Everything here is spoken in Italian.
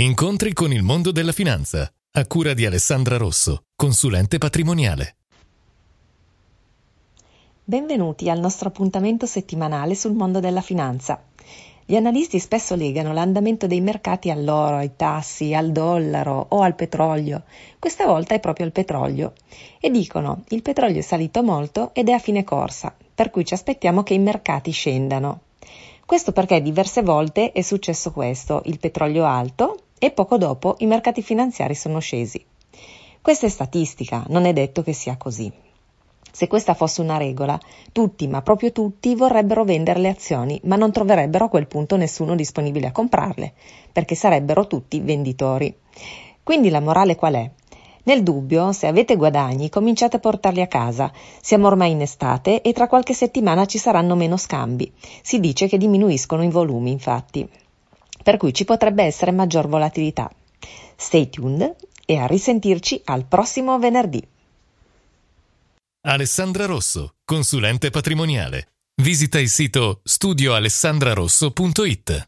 Incontri con il mondo della finanza, a cura di Alessandra Rosso, consulente patrimoniale. Benvenuti al nostro appuntamento settimanale sul mondo della finanza. Gli analisti spesso legano l'andamento dei mercati all'oro, ai tassi, al dollaro o al petrolio. Questa volta è proprio il petrolio. E dicono il petrolio è salito molto ed è a fine corsa, per cui ci aspettiamo che i mercati scendano. Questo perché diverse volte è successo questo, il petrolio alto e poco dopo i mercati finanziari sono scesi. Questa è statistica, non è detto che sia così. Se questa fosse una regola, tutti, ma proprio tutti, vorrebbero vendere le azioni, ma non troverebbero a quel punto nessuno disponibile a comprarle, perché sarebbero tutti venditori. Quindi la morale qual è? Nel dubbio, se avete guadagni, cominciate a portarli a casa. Siamo ormai in estate e tra qualche settimana ci saranno meno scambi. Si dice che diminuiscono i volumi, infatti. Per cui ci potrebbe essere maggior volatilità. Stay tuned e a risentirci al prossimo venerdì. Alessandra Rosso, consulente patrimoniale. Visita il sito studioalessandrarosso.it.